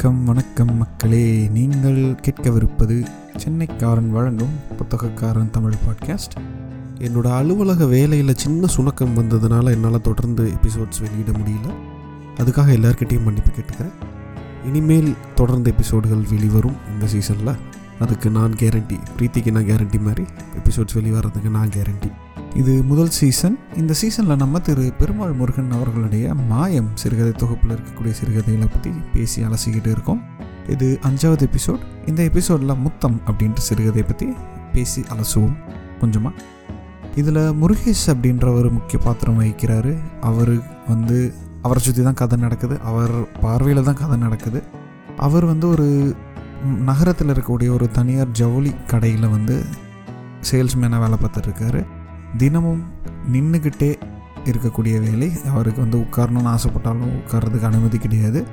வணக்கம் வணக்கம் மக்களே. நீங்கள் கேட்கவிருப்பது சென்னைக்காரன் வழங்கும் புத்தகக்காரன் தமிழ் பாட்காஸ்ட் என்னோடய அலுவலக வேலையில் சின்ன சுணக்கம் வந்ததுனால என்னால் தொடர்ந்து எபிசோட்ஸ் வெளியிட முடியல. அதுக்காக எல்லாருக்கிட்டேயும் மன்னிப்பு கேட்டுக்கிறேன். இனிமேல் தொடர்ந்து எபிசோடுகள் வெளிவரும் இந்த சீசனில் அதுக்கு நான் கேரண்டி பிரீத்திக்கு நான் கேரண்டி மாதிரி எபிசோட்ஸ் வெளிவரதுக்கு நான் கேரண்டி இது முதல் சீசன் இந்த சீசனில் நம்ம திரு பெருமாள் முருகன் அவர்களுடைய மாயம் சிறுகதை தொகுப்பில் இருக்கக்கூடிய சிறுகதைகளை பற்றி பேசி அலசிக்கிட்டு இருக்கோம். இது அஞ்சாவது எபிசோட் இந்த எபிசோடில் முத்தம் அப்படின்ற சிறுகதையை பற்றி பேசி அலசுவோம் கொஞ்சமாக இதில் முருகேஷ் அப்படின்ற ஒரு முக்கிய பாத்திரம் வகிக்கிறாரு. அவர் வந்து அவரை சுற்றி தான் கதை நடக்குது. அவர் பார்வையில் தான் கதை நடக்குது. அவர் வந்து ஒரு நகரத்தில் இருக்கக்கூடிய ஒரு தனியார் ஜவுளி கடையில் வந்து சேல்ஸ்மேனாக வேலை பார்த்துட்ருக்காரு தினமும் நின்றுக்கிட்டே இருக்கக்கூடிய வேலை. அவருக்கு வந்து உட்காரணும்னு ஆசைப்பட்டாலும் உட்கார்றதுக்கு அனுமதி கிடையாது.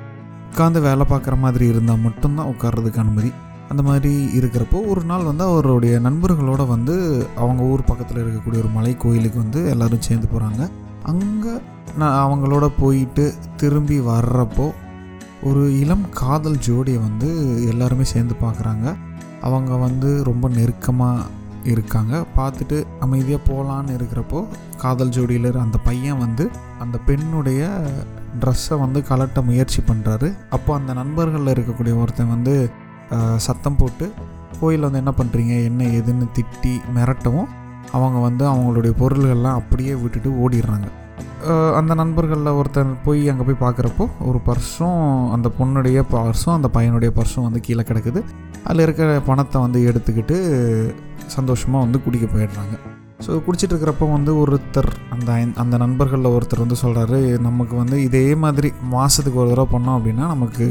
உட்காந்து வேலை பார்க்குற மாதிரி இருந்தால் மட்டும்தான் உட்கார்றதுக்கு அனுமதி. அந்த மாதிரி இருக்கிறப்போ ஒரு நாள் வந்து அவருடைய நண்பர்களோட வந்து அவங்க ஊர் பக்கத்தில் இருக்கக்கூடிய ஒரு மலை கோயிலுக்கு வந்து எல்லோரும் சேர்ந்து போகிறாங்க அங்கே நான் அவங்களோட போயிட்டு திரும்பி வர்றப்போ ஒரு இளம் காதல் ஜோடியை வந்து எல்லாருமே சேர்ந்து பார்க்குறாங்க. அவங்க வந்து ரொம்ப நெருக்கமாக இருக்காங்க. பார்த்துட்டு அமைதியாக போகலான்னு இருக்கிறப்போ காதல் ஜோடியில் அந்த பையன் வந்து அந்த பெண்ணுடைய ட்ரெஸ்ஸை வந்து கலட்ட முயற்சி பண்ணுறாரு அப்போ அந்த நண்பர்களில் இருக்கக்கூடிய ஒருத்தன் வந்து சத்தம் போட்டு கோயிலில் வந்து என்ன பண்ணுறீங்க என்ன ஏதுன்னு திட்டி மிரட்டவும் அவங்க வந்து அவங்களுடைய பொருள்கள்லாம் அப்படியே விட்டுட்டு ஓடிடுறாங்க. அந்த நண்பர்களில் ஒருத்தர் போய் அங்கே போய் பார்க்குறப்போ ஒரு பர்ஸும் அந்த பொண்ணுடைய பர்ஸும் அந்த பையனுடைய பர்ஸும் வந்து கீழே கிடக்குது. அதில் இருக்கிற பணத்தை வந்து எடுத்துக்கிட்டு சந்தோஷமாக வந்து குடிக்க போயிடுறாங்க. ஸோ குடிச்சிட்டு இருக்கிறப்போ வந்து ஒருத்தர் அந்த அந்த நண்பர்களில் ஒருத்தர் வந்து சொல்கிறாரு நமக்கு வந்து இதே மாதிரி மாதத்துக்கு ஒரு தடவை பண்ணோம் அப்படின்னா நமக்கு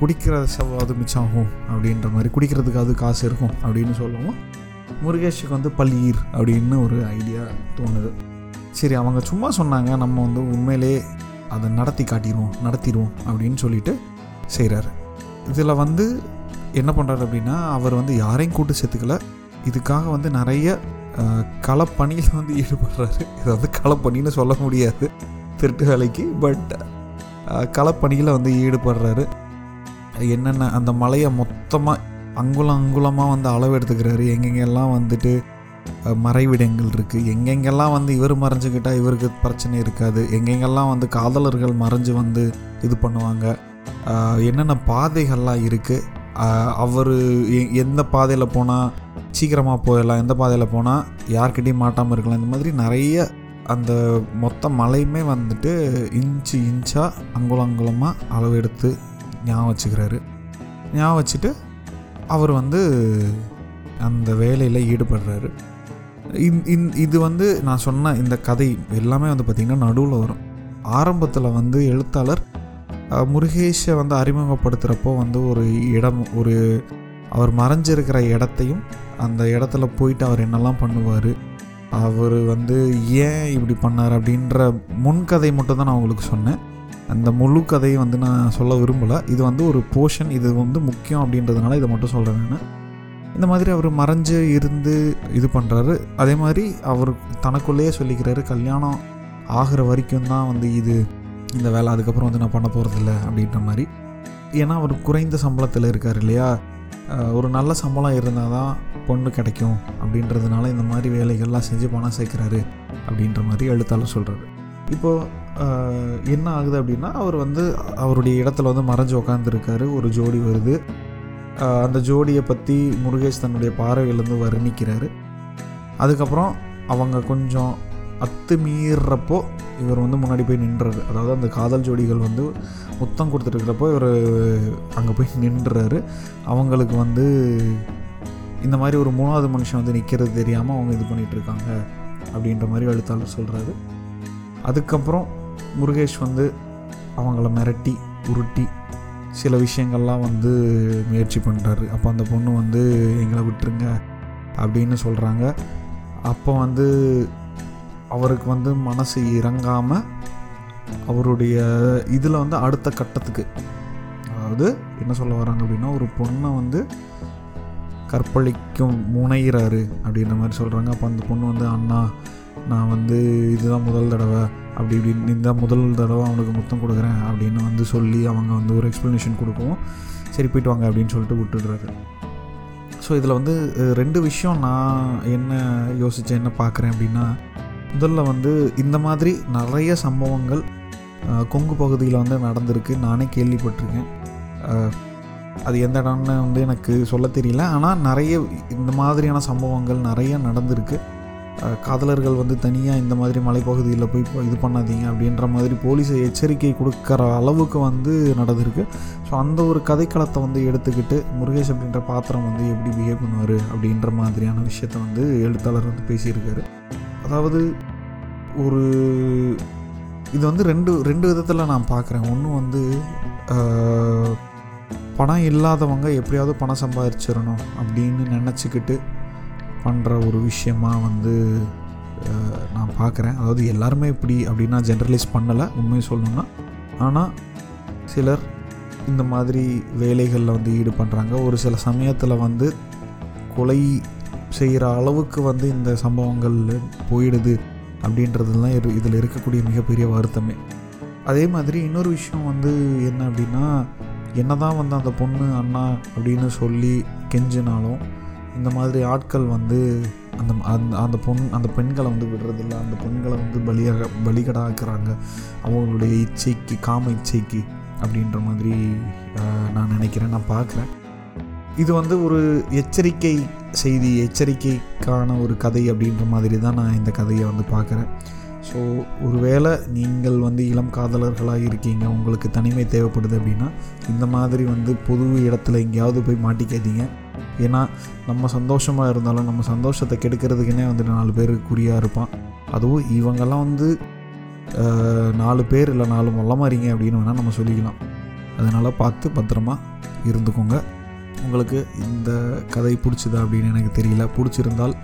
குடிக்கிற செவ்வாது மிச்சம் ஆகும் அப்படின்ற மாதிரி குடிக்கிறதுக்காவது காசு இருக்கும் அப்படின்னு சொல்லுவோம் முருகேஷுக்கு வந்து பல்லீர் அப்படின்னு ஒரு ஐடியா தோணுது. சரி அவங்க சும்மா சொன்னாங்க நம்ம வந்து உண்மையிலே அதை நடத்தி காட்டிடுவோம் நடத்திடுவோம் அப்படின்னு சொல்லிட்டு செய்கிறாரு இதில் வந்து என்ன பண்ணுறாரு அப்படின்னா அவர் வந்து யாரையும் கூட்டு சேர்த்துக்கல. இதுக்காக வந்து நிறைய களப்பணியில் வந்து ஈடுபடுறாரு. இதை வந்து களப்பணின்னு சொல்ல முடியாது திருட்டு வேலைக்கு பட் களப்பணியில் வந்து ஈடுபடுறாரு. என்னென்ன அந்த மலையை மொத்தமாக அங்குலம் அங்குலமாக வந்து அளவு எடுத்துக்கிறாரு எங்கெங்கெல்லாம் வந்துட்டு மறைவிடங்கள் இருக்குது எங்கெங்கெல்லாம் வந்து இவர் மறைஞ்சிக்கிட்டால் இவருக்கு பிரச்சனை இருக்காது. எங்கெங்கெல்லாம் வந்து காதலர்கள் மறைஞ்சு வந்து இது பண்ணுவாங்க. என்னென்ன பாதைகள்லாம் இருக்குது அவர் எந்த பாதையில் போனால் சீக்கிரமாக போயிடலாம் எந்த பாதையில் போனால் யார்கிட்டையும் மாட்டாமல் இருக்கலாம். இந்த மாதிரி நிறைய அந்த மொத்த மலையுமே வந்துட்டு இன்ச்சு இன்ச்சாக அங்குலம் அங்குலமாக அளவு எடுத்து ஞாபகம் வச்சுக்கிறாரு. ஞாபகம் வச்சுட்டு அவர் வந்து அந்த வேலையில் ஈடுபடுறாரு. இது வந்து நான் சொன்ன இந்த கதை எல்லாமே வந்து பார்த்திங்கன்னா நடுவில் வரும். ஆரம்பத்தில் வந்து எழுத்தாளர் முருகேஷை வந்து அறிமுகப்படுத்துகிறப்போ வந்து ஒரு இடம் ஒரு அவர் மறைஞ்சிருக்கிற இடத்தையும் அந்த இடத்துல போயிட்டு அவர் என்னெல்லாம் பண்ணுவார் அவர் வந்து ஏன் இப்படி பண்ணார் அப்படின்ற முன்கதை மட்டும் தான் நான் உங்களுக்கு சொன்னேன். அந்த முழு கதையை வந்து நான் சொல்ல விரும்பலை. இது வந்து ஒரு போர்ஷன் இது வந்து முக்கியம் அப்படின்றதுனால இதை மட்டும் சொல்கிறேன் நான். இந்த மாதிரி அவர் மறைஞ்சு இருந்து இது பண்ணுறாரு அதே மாதிரி அவர் தனக்குள்ளேயே சொல்லிக்கிறாரு கல்யாணம் ஆகிற வரைக்கும் தான் வந்து இது இந்த வேலை அதுக்கப்புறம் வந்து நான் பண்ண போகிறதில்ல அப்படின்ற மாதிரி. ஏன்னா அவர் குறைந்த சம்பளத்தில் இருக்கார் இல்லையா? ஒரு நல்ல சம்பளம் இருந்தால் தான் பொண்ணு கிடைக்கும் அப்படின்றதுனால இந்த மாதிரி வேலைகள்லாம் செஞ்சு பணம் சேர்க்குறாரு அப்படின்ற மாதிரி எழுத்தாளர் சொல்கிறாரு இப்போது என்ன ஆகுது அப்படின்னா அவர் வந்து அவருடைய இடத்துல வந்து மறைஞ்சு உக்காந்துருக்காரு ஒரு ஜோடி வருது. அந்த ஜோடியை பற்றி முருகேஷ் தன்னுடைய பார்வையிலேருந்து வர்ணிக்கிறாரு. அதுக்கப்புறம் அவங்க கொஞ்சம் அத்து மீறப்போ இவர் வந்து முன்னாடி போய் நின்றாரு. அதாவது அந்த காதல் ஜோடிகள் வந்து முத்தம் கொடுத்துட்ருக்கிறப்போ இவர் அங்கே போய் நின்றுறாரு அவங்களுக்கு வந்து இந்த மாதிரி ஒரு மூணாவது மனுஷன் வந்து நிற்கிறது தெரியாமல் அவங்க இது பண்ணிகிட்ருக்காங்க அப்படின்ற மாதிரி எழுத்தாளர் சொல்கிறாரு அதுக்கப்புறம் முருகேஷ் வந்து அவங்கள மிரட்டி உருட்டி சில விஷயங்கள்லாம் வந்து முயற்சி பண்ணுறாரு அப்போ அந்த பொண்ணு வந்து எங்களை விட்டுருங்க அப்படின்னு சொல்கிறாங்க அப்போ வந்து அவருக்கு வந்து மனசு இறங்காமல் அவருடைய இதில் வந்து அடுத்த கட்டத்துக்கு அதாவது என்ன சொல்ல வராங்க அப்படின்னா ஒரு பொண்ணை வந்து கற்பழிக்கும் முனைகிறாரு அப்படின்ற மாதிரி சொல்கிறாங்க அப்போ அந்த பொண்ணு வந்து அண்ணா நான் வந்து இதுதான் முதல் தடவை அப்படி இப்படின்னு இந்த முதல் தடவை அவனுக்கு முத்தம் கொடுக்குறேன் அப்படின்னு வந்து சொல்லி அவங்க வந்து ஒரு எக்ஸ்ப்ளனேஷன் கொடுக்கவும் சரி போயிட்டு வாங்க அப்படின்னு சொல்லிட்டு விட்டுடுறாரு. ஸோ இதில் வந்து ரெண்டு விஷயம் நான் என்ன யோசித்து என்ன பார்க்குறேன் அப்படின்னா முதல்ல வந்து இந்த மாதிரி நிறைய சம்பவங்கள் கொங்கு பகுதியில் வந்து நடந்திருக்கு. நானே கேள்விப்பட்டிருக்கேன். அது எந்த இடம்னு வந்து எனக்கு சொல்ல தெரியல. ஆனால் நிறைய இந்த மாதிரியான சம்பவங்கள் நிறைய நடந்திருக்கு. காதலர்கள் வந்து தனியாக இந்த மாதிரி மலைப்பகுதியில் போய் இது பண்ணாதீங்க அப்படின்ற மாதிரி போலீஸை எச்சரிக்கை கொடுக்குற அளவுக்கு வந்து நடந்திருக்கு. ஸோ அந்த ஒரு கதைக்களத்தை வந்து எடுத்துக்கிட்டு முருகேஷ் அப்படின்ற பாத்திரம் வந்து எப்படி பிஹேவ் பண்ணுவார் அப்படின்ற மாதிரியான விஷயத்த வந்து எழுத்தாளர் வந்து பேசியிருக்காரு. அதாவது ஒரு இது வந்து ரெண்டு ரெண்டு விதத்தில் நான் பார்க்குறேன் ஒன்று வந்து பணம் இல்லாதவங்க எப்படியாவது பணம் சம்பாதிச்சிடணும் அப்படின்னு நினச்சிக்கிட்டு பண்ணுற ஒரு விஷயமா வந்து நான் பார்க்குறேன் அதாவது எல்லாருமே இப்படி அப்படின்னா ஜென்ரலைஸ் பண்ணலை உண்மையை சொல்லணும்னா. ஆனால் சிலர் இந்த மாதிரி வேலைகளில் வந்து ஈடுபடுறாங்க. ஒரு சில சமயத்தில் வந்து கொலை செய்கிற அளவுக்கு வந்து இந்த சம்பவங்கள் போயிடுது அப்படின்றதுலாம் இரு இதில் இருக்கக்கூடிய மிகப்பெரிய வருத்தமே. அதே மாதிரி இன்னொரு விஷயம் வந்து என்ன அப்படின்னா என்ன தான் வந்து அந்த பொண்ணு அண்ணா அப்படின்னு சொல்லி கெஞ்சினாலும் இந்த மாதிரி ஆட்கள் வந்து அந்த அந்த அந்த பொண் அந்த பெண்களை வந்து விடுறதில்ல. அந்த பெண்களை வந்து பலியாக பலிகடாக்குறாங்க. அவங்களுடைய இச்சைக்கு காம இச்சைக்கு அப்படின்ற மாதிரி நான் நினைக்கிறேன் நான் பார்க்குறேன். இது வந்து ஒரு எச்சரிக்கை செய்தி எச்சரிக்கைக்கான ஒரு கதை அப்படின்ற மாதிரி தான் நான் இந்த கதையை வந்து பார்க்குறேன். ஸோ ஒருவேளை நீங்கள் வந்து இளம் காதலர்களாக இருக்கீங்க உங்களுக்கு தனிமை தேவைப்படுது அப்படின்னா இந்த மாதிரி வந்து பொது இடத்துல எங்கேயாவது போய் மாட்டிக்காதீங்க. ஏன்னா நம்ம சந்தோஷமாக இருந்தாலும் நம்ம சந்தோஷத்தை கெடுக்கிறதுக்குன்னே வந்து நாலு பேர் குறியாக இருப்பான். அதுவும் இவங்கெல்லாம் வந்து நாலு பேர் இல்லை நாலு மொல்லமாரிங்க அப்படின்னு வேணால் நம்ம சொல்லிக்கலாம். அதனால் பார்த்து பத்திரமா இருந்துக்கோங்க. உங்களுக்கு இந்த கதை பிடிச்சதா அப்படின்னு எனக்கு தெரியல. பிடிச்சிருந்தால்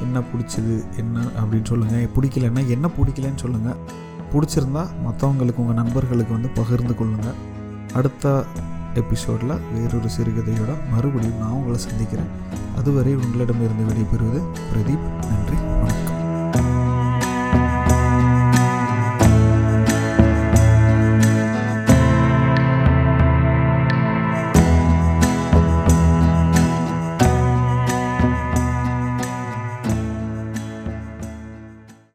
என்ன பிடிச்சது என்ன அப்படின்னு சொல்லுங்கள் பிடிக்கலன்னா என்ன பிடிக்கலன்னு சொல்லுங்கள் பிடிச்சிருந்தா மற்றவங்களுக்கு உங்கள் நண்பர்களுக்கு வந்து பகிர்ந்து கொள்ளுங்கள் அடுத்த எபிசோடில் வேறொரு சிறுகதையோட மறுபடியும் நான் உங்களை சந்திக்கிறேன். அதுவரை உங்களிடமிருந்து விடைபெறுவது பிரதீப். நன்றி வணக்கம்.